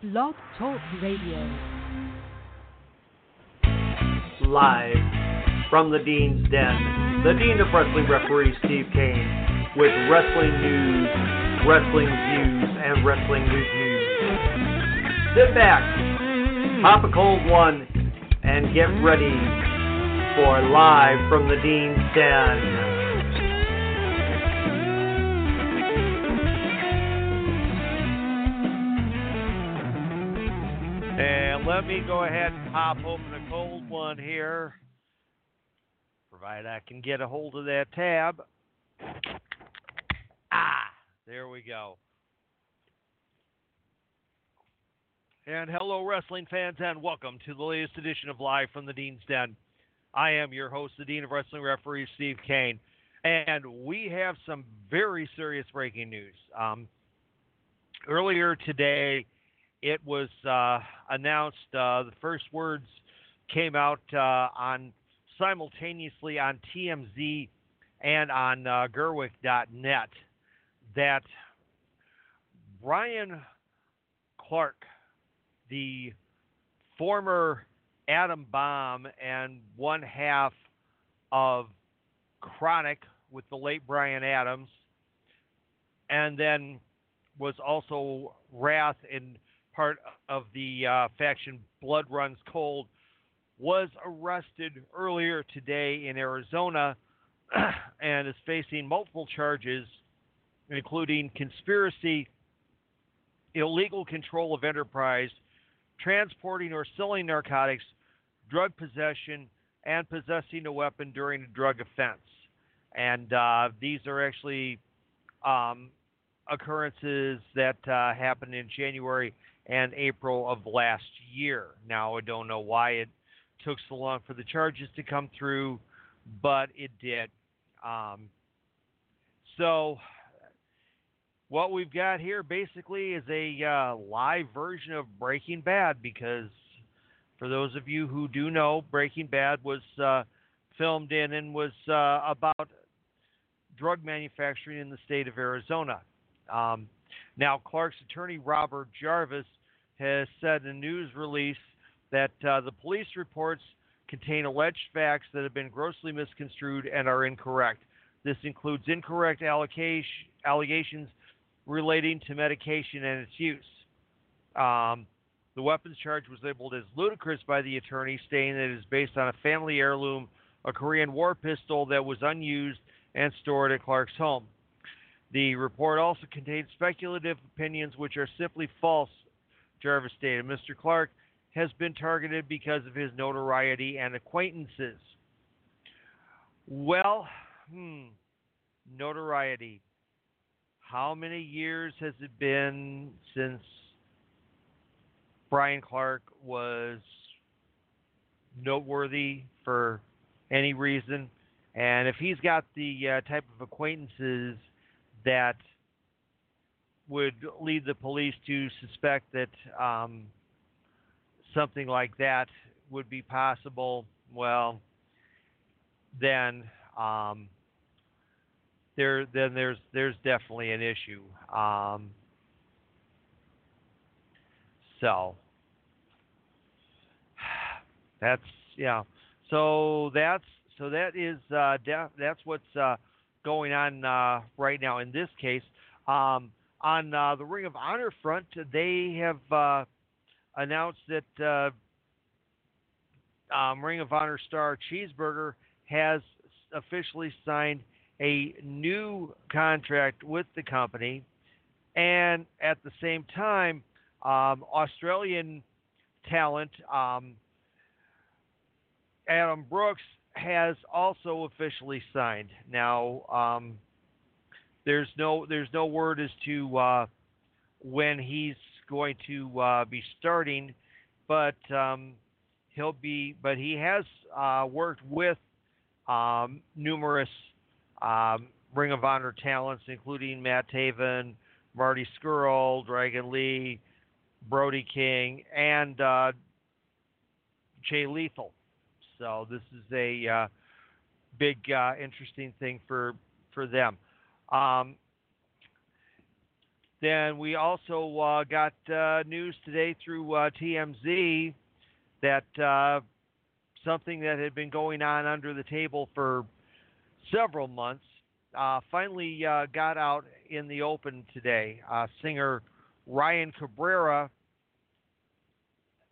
Blog Talk Radio. Live from the Dean's Den, the Dean of Wrestling referee Steve Kane with wrestling news, wrestling views, and wrestling reviews. Sit back, pop a cold one, and get ready for Live from the Dean's Den. And let me go ahead and pop open a cold one here. provided I can get a hold of that tab. Ah, there we go. And hello, wrestling fans, and welcome to the latest edition of Live from the Dean's Den. I am your host, the Dean of Wrestling Referees, Steve Kane. And we have some very serious breaking news. Um, earlier today, it was uh, announced, uh, the first words came out uh, on simultaneously on TMZ and on uh, Gerweck.net that Brian Clark, the former Adam Bomb and one half of KroniK with the late Brian Adams, and then was also Wrath and part of the uh, faction Blood Runs Cold, was arrested earlier today in Arizona and is facing multiple charges, including conspiracy, illegal control of enterprise, transporting or selling narcotics, drug possession, and possessing a weapon during a drug offense. And uh, these are actually um, occurrences that uh, happened in January and April of last year. Now, I don't know why it took so long for the charges to come through, but it did. Um, so, what we've got here basically is a uh, live version of Breaking Bad because, for those of you who do know, Breaking Bad was uh, filmed in and was uh, about drug manufacturing in the state of Arizona. Um, now, Clark's attorney, Robert Jarvis, has said in a news release that uh, the police reports contain alleged facts that have been grossly misconstrued and are incorrect. This includes incorrect allegations relating to medication and its use. Um, the weapons charge was labeled as ludicrous by the attorney, stating that it is based on a family heirloom, a Korean war pistol that was unused and stored at Clark's home. The report also contains speculative opinions which are simply false Jarvis stated. Mr. Clark has been targeted because of his notoriety and acquaintances. Well, hmm, notoriety. How many years has it been since Brian Clark was noteworthy for any reason? And if he's got the uh, type of acquaintances that would lead the police to suspect that um, something like that would be possible, well, then um, there then there's there's definitely an issue. Um, so that's yeah. So that's so that is uh, def- that's what's uh, going on uh, right now in this case. Um, on uh, the Ring of Honor front, they have uh, announced that uh, um, Ring of Honor star Cheeseburger has officially signed a new contract with the company, and at the same time, um, Australian talent um, Adam Brooks has also officially signed. Now, um, there's no there's no word as to uh, when he's going to uh, be starting, but um, he'll be. But he has uh, worked with um, numerous um, Ring of Honor talents, including Matt Taven, Marty Scurll, Dragon Lee, Brody King, and uh, Jay Lethal. So this is a uh, big, uh, interesting thing for for them. Um, then we also uh, got uh, news today through uh, TMZ that uh, something that had been going on under the table for several months uh, finally uh, got out in the open today. singer Ryan Cabrera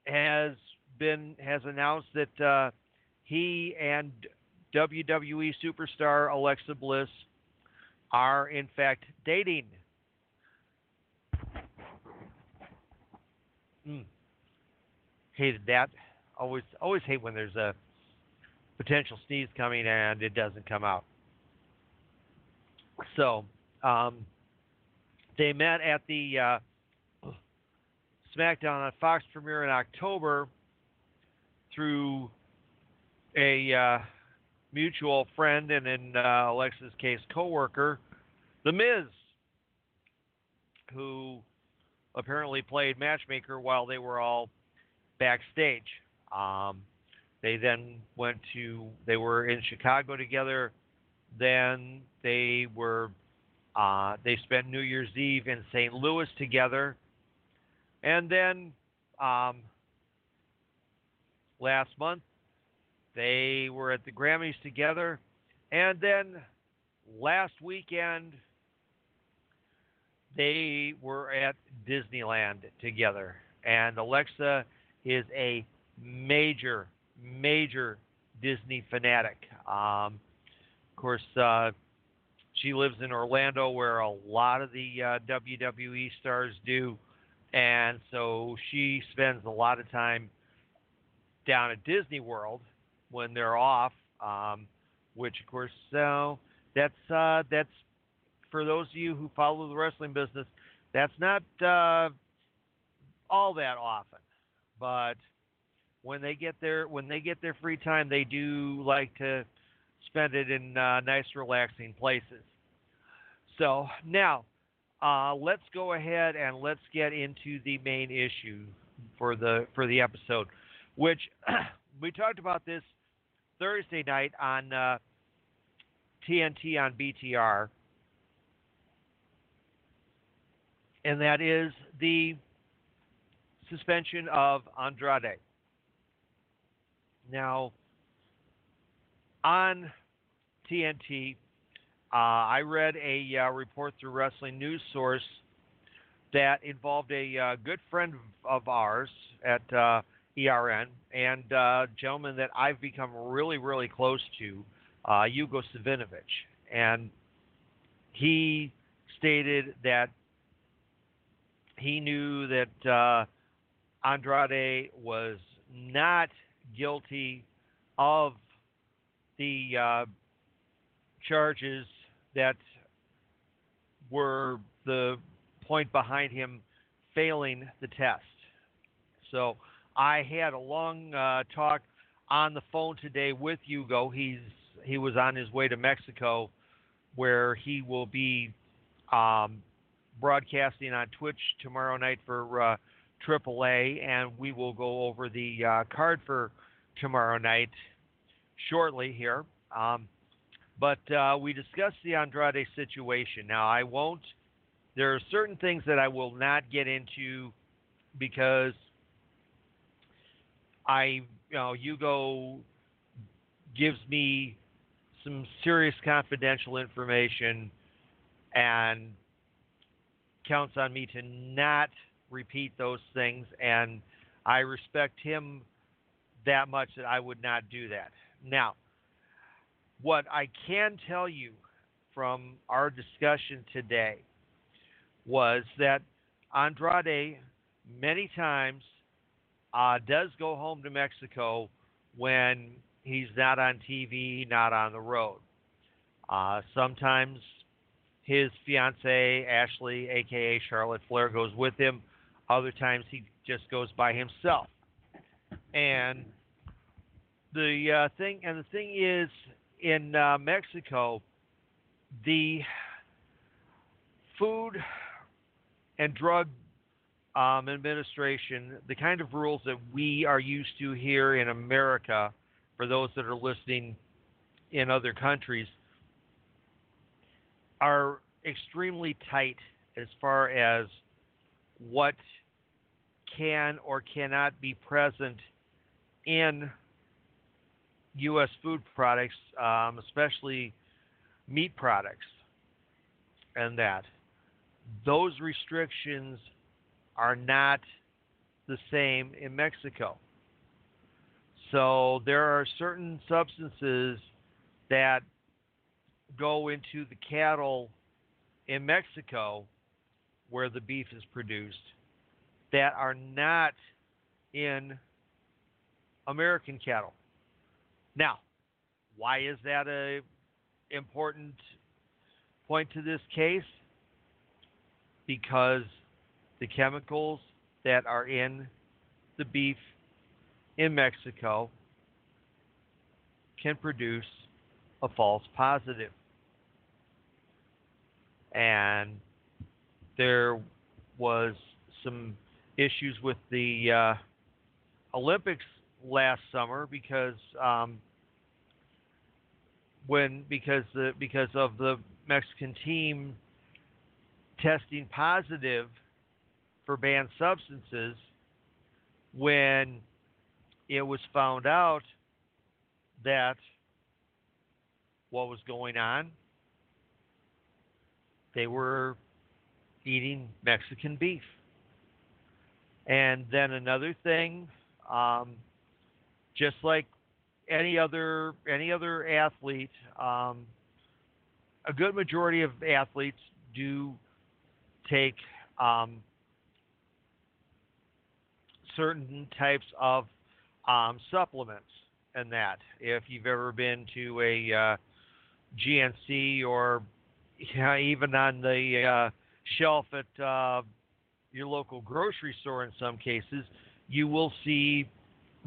has been has announced that he and WWE superstar Alexa Bliss are in fact dating. Mm. Hated that. Always, always hate when there's a potential sneeze coming and it doesn't come out. So, um, they met at the uh, SmackDown on Fox premiere in October through a uh, mutual friend and in uh, Alexa's case, coworker, The Miz, who apparently played matchmaker while they were all backstage. Um, they then went to, they were in Chicago together. Then they were, uh, they spent New Year's Eve in St. Louis together. And then um, last month, they were at the Grammys together. And then last weekend, they were at Disneyland together. And Alexa is a major, major Disney fanatic. Um, of course, uh, she lives in Orlando, where a lot of the uh, WWE stars do. And so she spends a lot of time down at Disney World when they're off, um, which of course, so that's uh, that's for those of you who follow the wrestling business, that's not uh, all that often, but when they get their when they get their free time, they do like to spend it in uh, nice, relaxing places. So now, uh, let's go ahead and let's get into the main issue for the for the episode, which we talked about this Thursday night on uh, TNT on BTR, and that is the suspension of Andrade. Now, on TNT, uh, I read a uh, report through Wrestling News Source that involved a uh, good friend of ours at uh, ERN, and uh, gentleman that I've become really, really close to, uh, Hugo Savinovich. And he stated that he knew that uh, Andrade was not guilty of the uh, charges that were the point behind him failing the test. So I had a long uh, talk on the phone today with Hugo. He's he was on his way to Mexico, where he will be um, broadcasting on Twitch tomorrow night for uh, AAA, and we will go over the uh, card for tomorrow night shortly here. Um, but uh, we discussed the Andrade situation. Now, I won't. There are certain things that I will not get into because I, you know, Hugo gives me some serious confidential information and counts on me to not repeat those things. And I respect him that much that I would not do that. Now, what I can tell you from our discussion today was that Andrade many times uh, does go home to Mexico when he's not on TV, not on the road. Uh, sometimes his fiance Ashley, aka Charlotte Flair, goes with him. Other times he just goes by himself. And the uh, thing, and the thing is, in uh, Mexico, the food and drug um, administration, the kind of rules that we are used to here in America, for those that are listening in other countries, are extremely tight as far as what can or cannot be present in U.S. food products, um, especially meat products, and that. Those restrictions are not the same in Mexico. So there are certain substances that go into the cattle in Mexico where the beef is produced that are not in American cattle. Now, why is that a important point to this case? Because the chemicals that are in the beef in Mexico can produce a false positive. And there was some issues with the uh, Olympics last summer because um, when because the because of the Mexican team testing positive for banned substances when it was found out that what was going on they were eating Mexican beef. And then another thing, um, just like any other any other athlete, um, a good majority of athletes do take um, certain types of um, supplements and that. If you've ever been to a uh, GNC or yeah, even on the uh, shelf at uh, your local grocery store, in some cases, you will see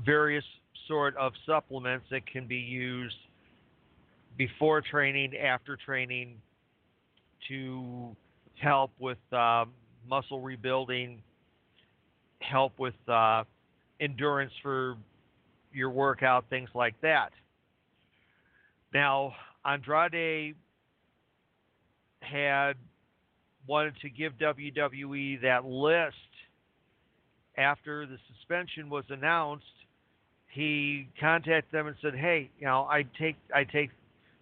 various sort of supplements that can be used before training, after training, to help with uh, muscle rebuilding, help with uh, endurance for your workout, things like that. Now, Andrade had wanted to give WWE that list after the suspension was announced. He contacted them and said, "Hey, you know, I take I take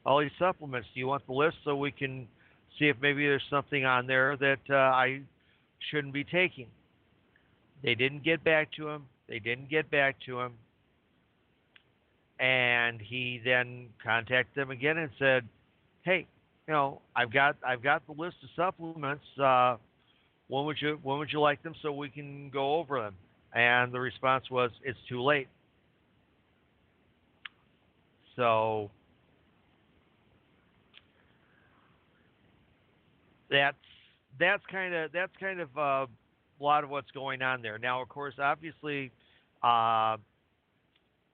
all these supplements. Do you want the list so we can see if maybe there's something on there that uh, I shouldn't be taking?" They didn't get back to him. They didn't get back to him. And he then contacted them again and said, "Hey, you know, I've got I've got the list of supplements. Uh, when would you when would you like them so we can go over them?" And the response was, "It's too late." So that's that's kind of that's kind of uh, a lot of what's going on there. Now, of course, obviously, uh,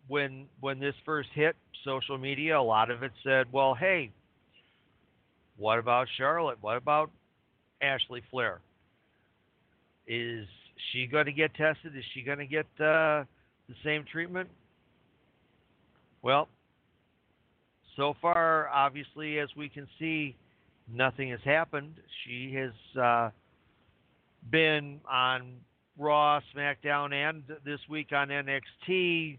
when when this first hit social media, a lot of it said, "Well, hey, what about Charlotte? What about Ashley Flair? Is she going to get tested? Is she going to get uh, the same treatment? Well, so far, obviously, as we can see, nothing has happened. She has uh, been on Raw, SmackDown, and this week on NXT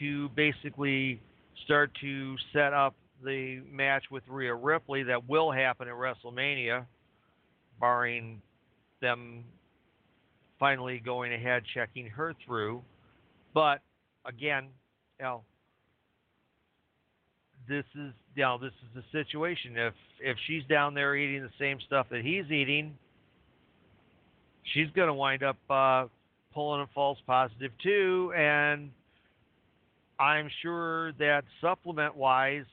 to basically start to set up the match with Rhea Ripley that will happen at WrestleMania, barring them finally going ahead checking her through. But again, you know, this is you know this is the situation. If if she's down there eating the same stuff that he's eating, she's going to wind up uh, pulling a false positive too. And I'm sure that supplement wise,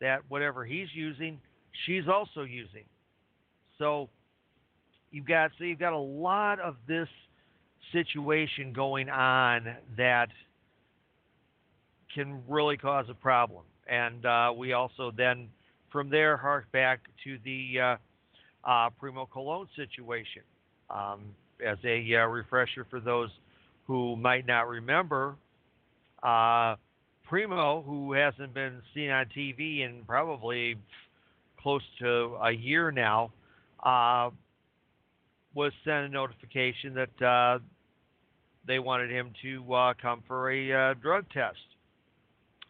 that whatever he's using, she's also using. so you've got so you've got a lot of this situation going on that can really cause a problem. And uh, we also then, from there, hark back to the uh, uh, Primo Colón situation. Um, as a uh, refresher for those who might not remember, uh, Primo, who hasn't been seen on TV in probably close to a year now, uh, was sent a notification that they wanted him to come for a drug test.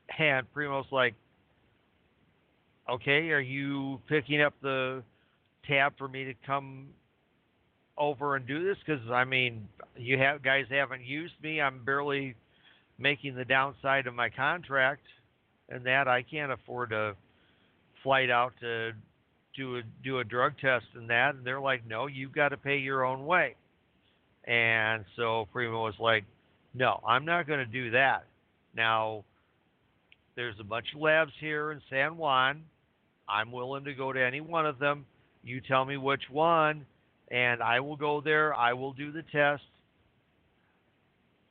Hand, Primo's like, okay, are you picking up the tab for me to come over and do this? Because I mean, you have guys haven't used me. I'm barely making the downside of my contract, and that I can't afford to flight out to do a do a drug test and that. And they're like, no, you've got to pay your own way. And so Primo was like, no, I'm not going to do that. Now, there's a bunch of labs here in San Juan. I'm willing to go to any one of them. You tell me which one, and I will go there. I will do the test.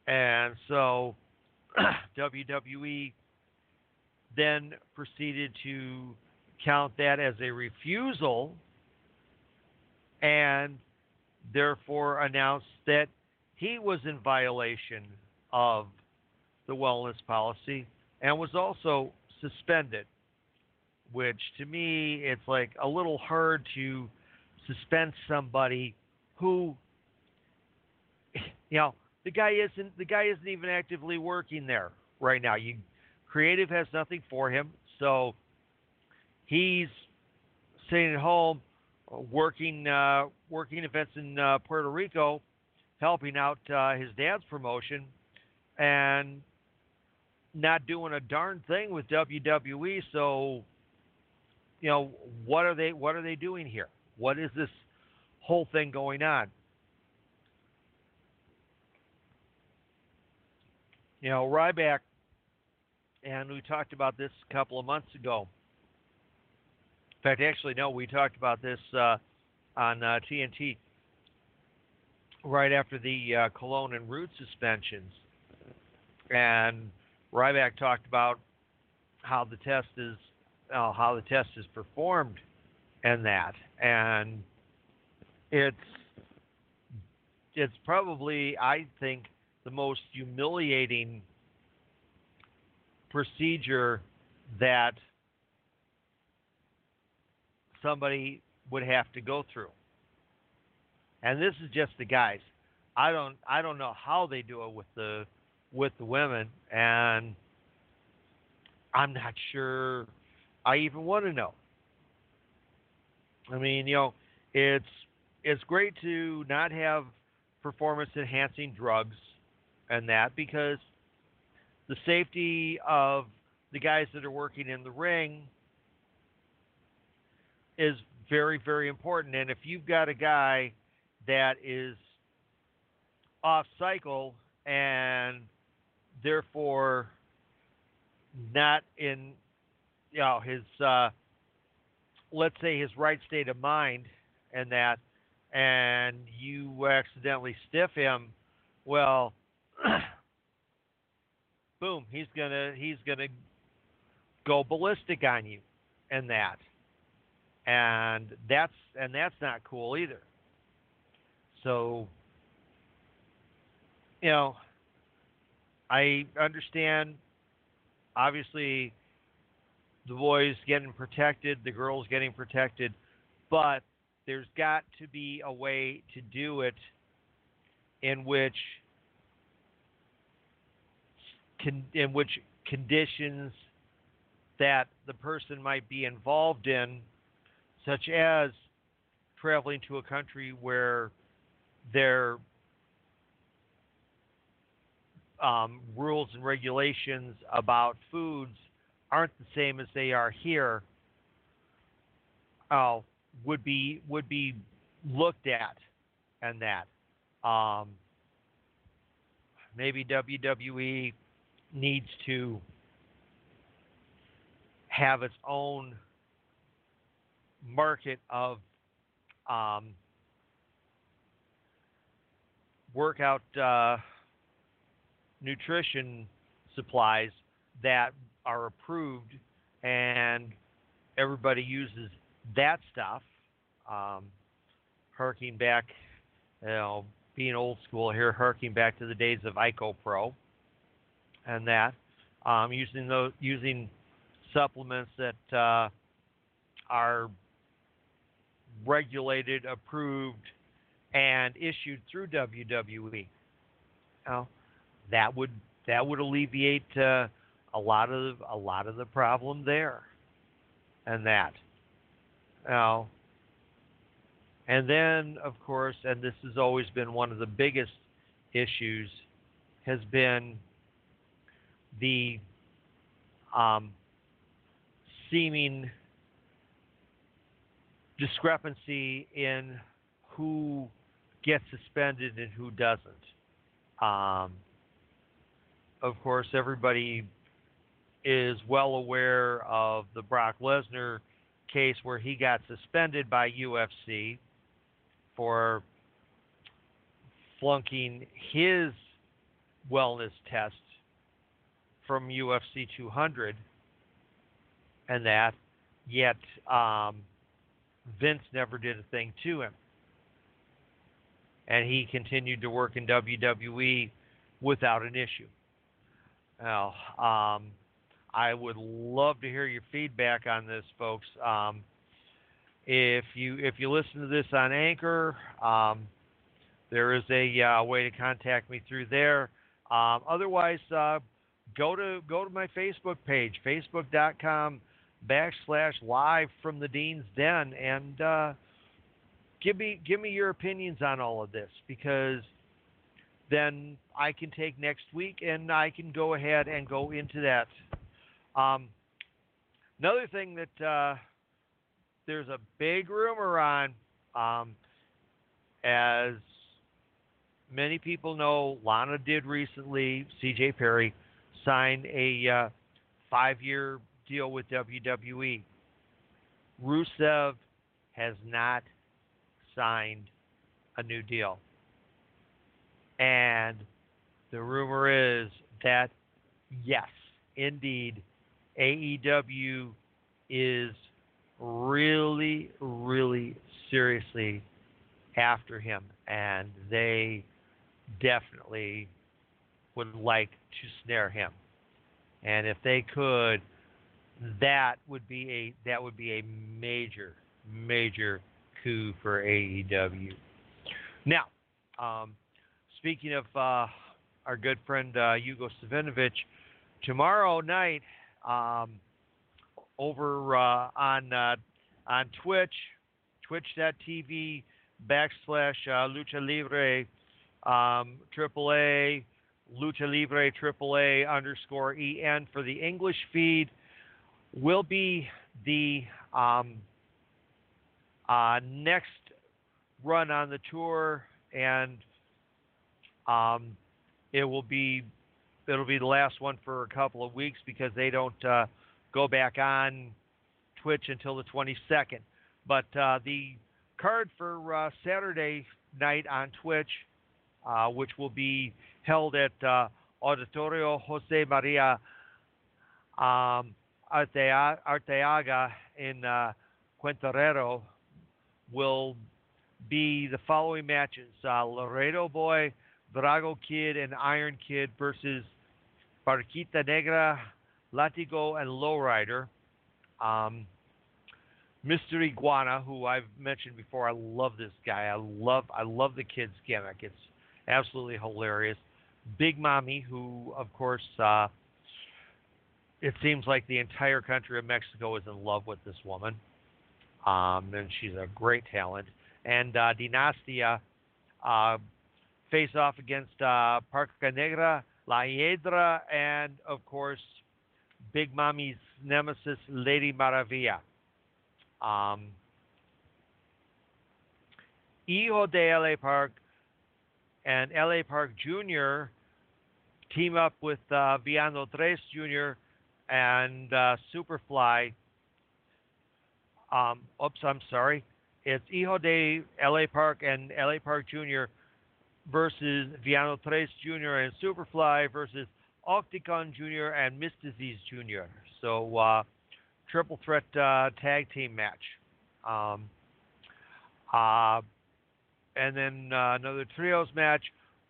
And so WWE then proceeded to count that as a refusal and therefore announced that he was in violation of the wellness policy and was also suspended, which to me it's like a little hard to suspend somebody who you know the guy isn't the guy isn't even actively working there right now. You creative has nothing for him, so he's sitting at home working uh, working events in uh, Puerto Rico, helping out uh, his dad's promotion, and not doing a darn thing with WWE. So, you know, what are they what are they doing here? What is this whole thing going on? You know, Ryback, and we talked about this a couple of months ago. In fact, actually, no, we talked about this uh, on uh, TNT right after the uh, Colon and Root suspensions. And Ryback talked about how the test is uh, how the test is performed and that and it's it's probably I think the most humiliating procedure that somebody would have to go through. And this is just the guys. I don't I don't know how they do it with the with the women, and I'm not sure I even want to know. I mean, you know, it's it's great to not have performance enhancing drugs and that because the safety of the guys that are working in the ring is very very important. And if you've got a guy that is off cycle and therefore not in you know his uh, let's say his right state of mind and that and you accidentally stiff him well boom he's gonna he's gonna go ballistic on you and that. And that's and that's not cool either. So you know I understand, obviously, the boys getting protected, the girls getting protected, but there's got to be a way to do it in which con- in which conditions that the person might be involved in, such as traveling to a country where they're um, rules and regulations about foods aren't the same as they are here, uh, would be would be looked at, and that. Um, maybe WWE needs to have its own market of um, workout uh, nutrition supplies that are approved, and everybody uses that stuff. Um, harking back, you know, being old school here, harking back to the days of IcoPro and that, um, using those using supplements that uh, are regulated, approved, and issued through WWE. Now, that would that would alleviate uh, a lot of a lot of the problem there, and that. Now, and then of course, and this has always been one of the biggest issues, has been the um, seeming discrepancy in who gets suspended and who doesn't. Um, of course, everybody is well aware of the Brock Lesnar case where he got suspended by UFC for flunking his wellness test from UFC 200 and that, yet um, Vince never did a thing to him. And he continued to work in WWE without an issue. Now, um, I would love to hear your feedback on this, folks. Um, if you if you listen to this on Anchor, um, there is a uh, way to contact me through there. Um, otherwise, uh, go to go to my Facebook page, facebook.com backslash live from the Dean's Den, and uh, give me give me your opinions on all of this because then I can take next week and I can go ahead and go into that. Um, another thing that uh, there's a big rumor on, um, as many people know, Lana did recently. C.J. Perry signed a uh, five-year deal with WWE. Rusev has not signed a new deal. And the rumor is that, yes, indeed, AEW is really, really seriously after him. And they definitely would like to snare him. And if they could, that would be a that would be a major major coup for AEW. Now, um, speaking of uh, our good friend uh, Hugo Savinovich, tomorrow night um, over uh, on uh, on Twitch, twitch.tv backslash uh, lucha libre um, triple A lucha libre triple A underscore en for the English feed. Will be the um, uh, next run on the tour, and um, it will be it'll be the last one for a couple of weeks because they don't uh, go back on Twitch until the 22nd. But uh, the card for uh, Saturday night on Twitch, uh, which will be held at uh, Auditorio Jose Maria um, Arteaga in uh, Querétaro will be the following matches uh, Laredo Boy, Drago Kid, and Iron Kid versus Barquita Negra, Latigo, and Lowrider. Um, Mr. Iguana, who I've mentioned before, I love this guy. I love I love the kid's gimmick. It's absolutely hilarious. Big Mommy, who of course uh, it seems like the entire country of Mexico is in love with this woman, um, and she's a great talent. And uh, Dinastia uh, face off against uh, Parca Negra, La Hiedra, and of course, Big Mommy's nemesis, Lady Maravilla. Um, Hijo de LA Park and LA Park Jr. team up with uh, Villano Tres Jr and uh, Superfly. Um, oops, I'm sorry. it's Hijo de LA Park and LA Park Jr. versus Villano Tres Jr. and Superfly versus Octagon Jr. and Myzteziz Jr. So uh, triple threat uh, tag team match. Um, uh, and then uh, another trios match: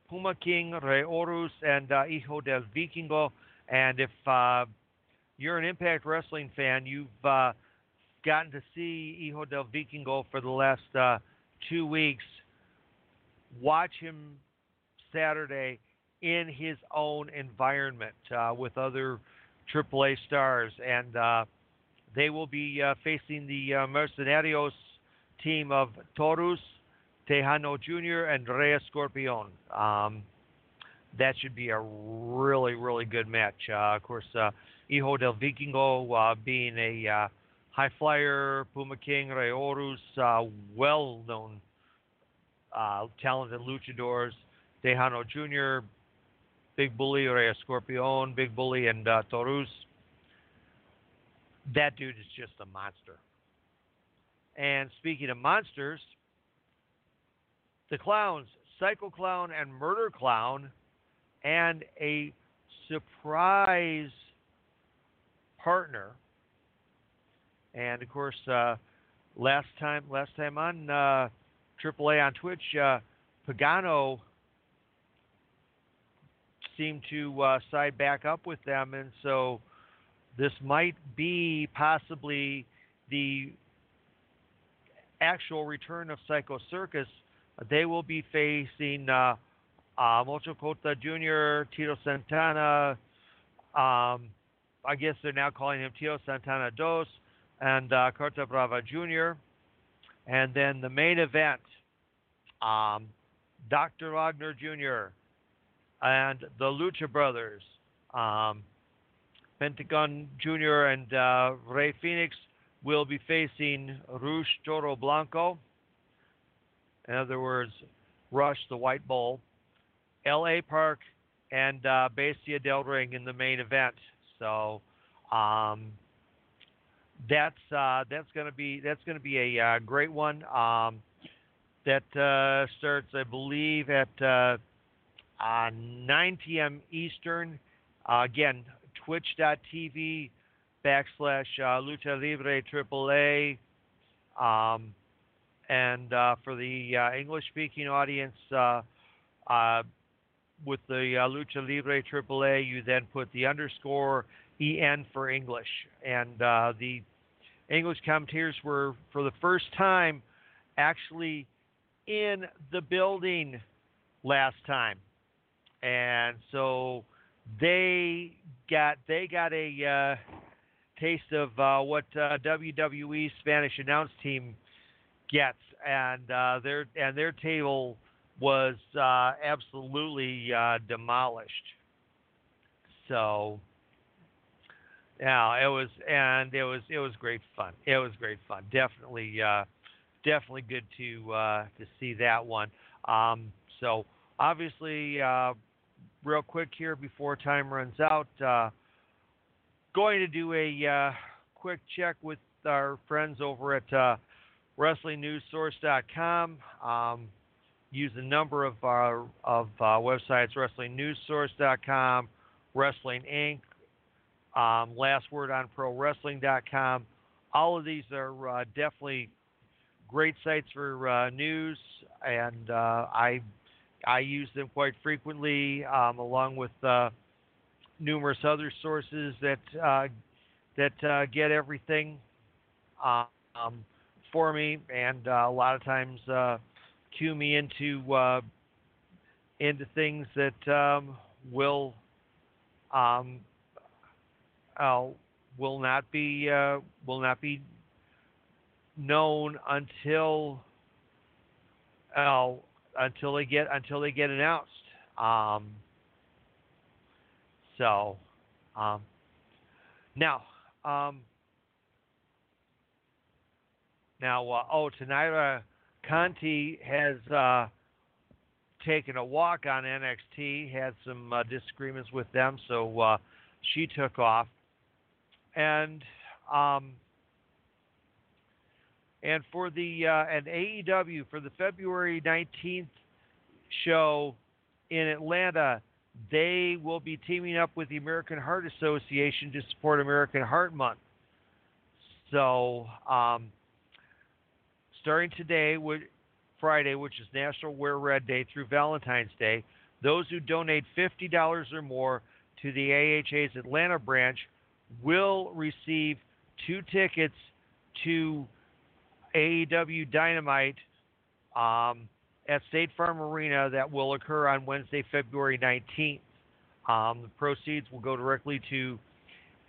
Puma King, Rey Horus, and uh, Hijo del Vikingo. And if uh, you're an Impact Wrestling fan, you've gotten to see Hijo del Vikingo for the last two weeks. Watch him Saturday in his own environment uh, with other AAA stars, and uh, they will be uh, facing the uh, Mercenarios team of Taurus, Tejano Jr., and Rey Escorpion. Um, that should be a really, really good match. Uh, of course, uh, Hijo del Vikingo being a high flyer, Puma King, Rey Horus, well known, uh, talented luchadors, Tejano Jr., Big Bully, Rey Escorpion, Big Bully, and uh, Taurus. That dude is just a monster. And speaking of monsters, the clowns, Psycho Clown and Murder Clown, and a surprise partner. And of course, uh, last time, last time on uh, AAA on Twitch, uh, Pagano seemed to uh, side back up with them, and so this might be possibly the actual return of Psycho Circus. They will be facing uh, uh, Mocho Cota Jr., Tito Santana. Um, I guess they're now calling him Tito Santana Dos, and uh, Carta Brava Jr. And then the main event, um, Dr. Wagner Jr. and the Lucha Brothers, um, Pentagon Jr. and uh, Rey Fenix will be facing Rush Toro Blanco. In other words, Rush the White Bull, L.A. Park, and uh, Bestia del Ring in the main event. So um, that's uh, that's going to be that's to be a uh, great one. Um, that uh, starts, I believe, at uh, 9 p.m. Eastern. Uh, again, twitch.tv backslash uh, Lucha Libre AAA. Um, and uh, for the uh, English speaking audience, uh, uh, with the uh, Lucha Libre AAA, you then put the underscore EN for English. And the English commentators were, for the first time, actually in the building last time. And so they got they got a uh, taste of uh, what uh, WWE Spanish announce team gets, and uh, their and their table was uh, absolutely uh, demolished. So, yeah, it was, and it was it was great fun. It was great fun. Definitely, uh, definitely good to uh, to see that one. Um, so obviously uh, real quick here before time runs out. Uh, going to do a uh, quick check with our friends over at uh, WrestlingNewsSource.com. Um, use a number of our of uh, websites: WrestlingNewsSource.com, Wrestling Inc., um, Last Word on Pro Wrestling.com. All of these are uh, definitely great sites for uh, news, and uh, I I use them quite frequently, um, along with uh, numerous other sources that uh, that uh, get everything um, for me, and a lot of times cue me into into things that um, will um, will not be will not be known until uh, until they get until they get announced. Um, so um, now um, now uh, oh Taynara Conti has uh, taken a walk on NXT, had some uh, disagreements with them, so uh, she took off, and um, And for the uh, and AEW for the February 19th show in Atlanta, they will be teaming up with the American Heart Association to support American Heart Month. So, um, starting today, Friday, which is National Wear Red Day through Valentine's Day, those who donate $50 or more to the AHA's Atlanta branch will receive two tickets to AEW Dynamite um, at State Farm Arena that will occur on Wednesday, February 19th. Um, the proceeds will go directly to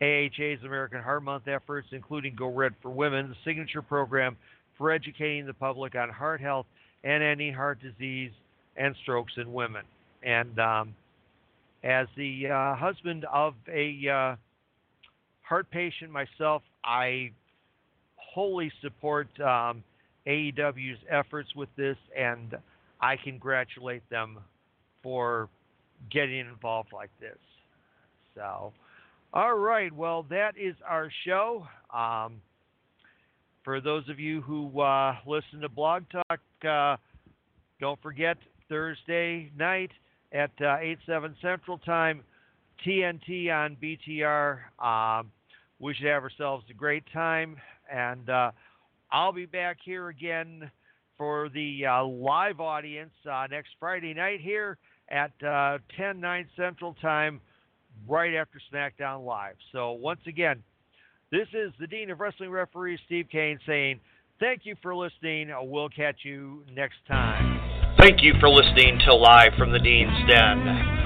AHA's American Heart Month efforts, including Go Red for Women, the signature program for educating the public on heart health and ending heart disease and strokes in women. And um, as the uh, husband of a uh, heart patient myself, I wholly support um, AEW's efforts with this, and I congratulate them for getting involved like this. So, all right, well, that is our show. Um, for those of you who uh, listen to Blog Talk, uh, don't forget Thursday night at uh, 8 7 Central Time, TNT on BTR. Um, we should have ourselves a great time. And uh, I'll be back here again for the uh, live audience uh, next Friday night here at uh, 10 9 Central Time, right after SmackDown Live. So, once again, this is the Dean of Wrestling Referees, Steve Kane, saying thank you for listening. We'll catch you next time. Thank you for listening to Live from the Dean's Den.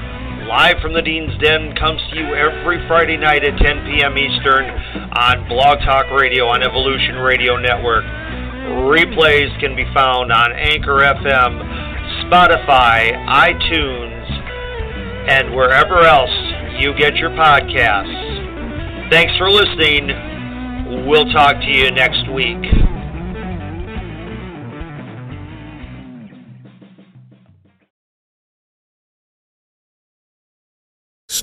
Live from the Dean's Den comes to you every Friday night at 10 p.m. Eastern on Blog Talk Radio on Evolution Radio Network. Replays can be found on Anchor FM, Spotify, iTunes, and wherever else you get your podcasts. Thanks for listening. We'll talk to you next week.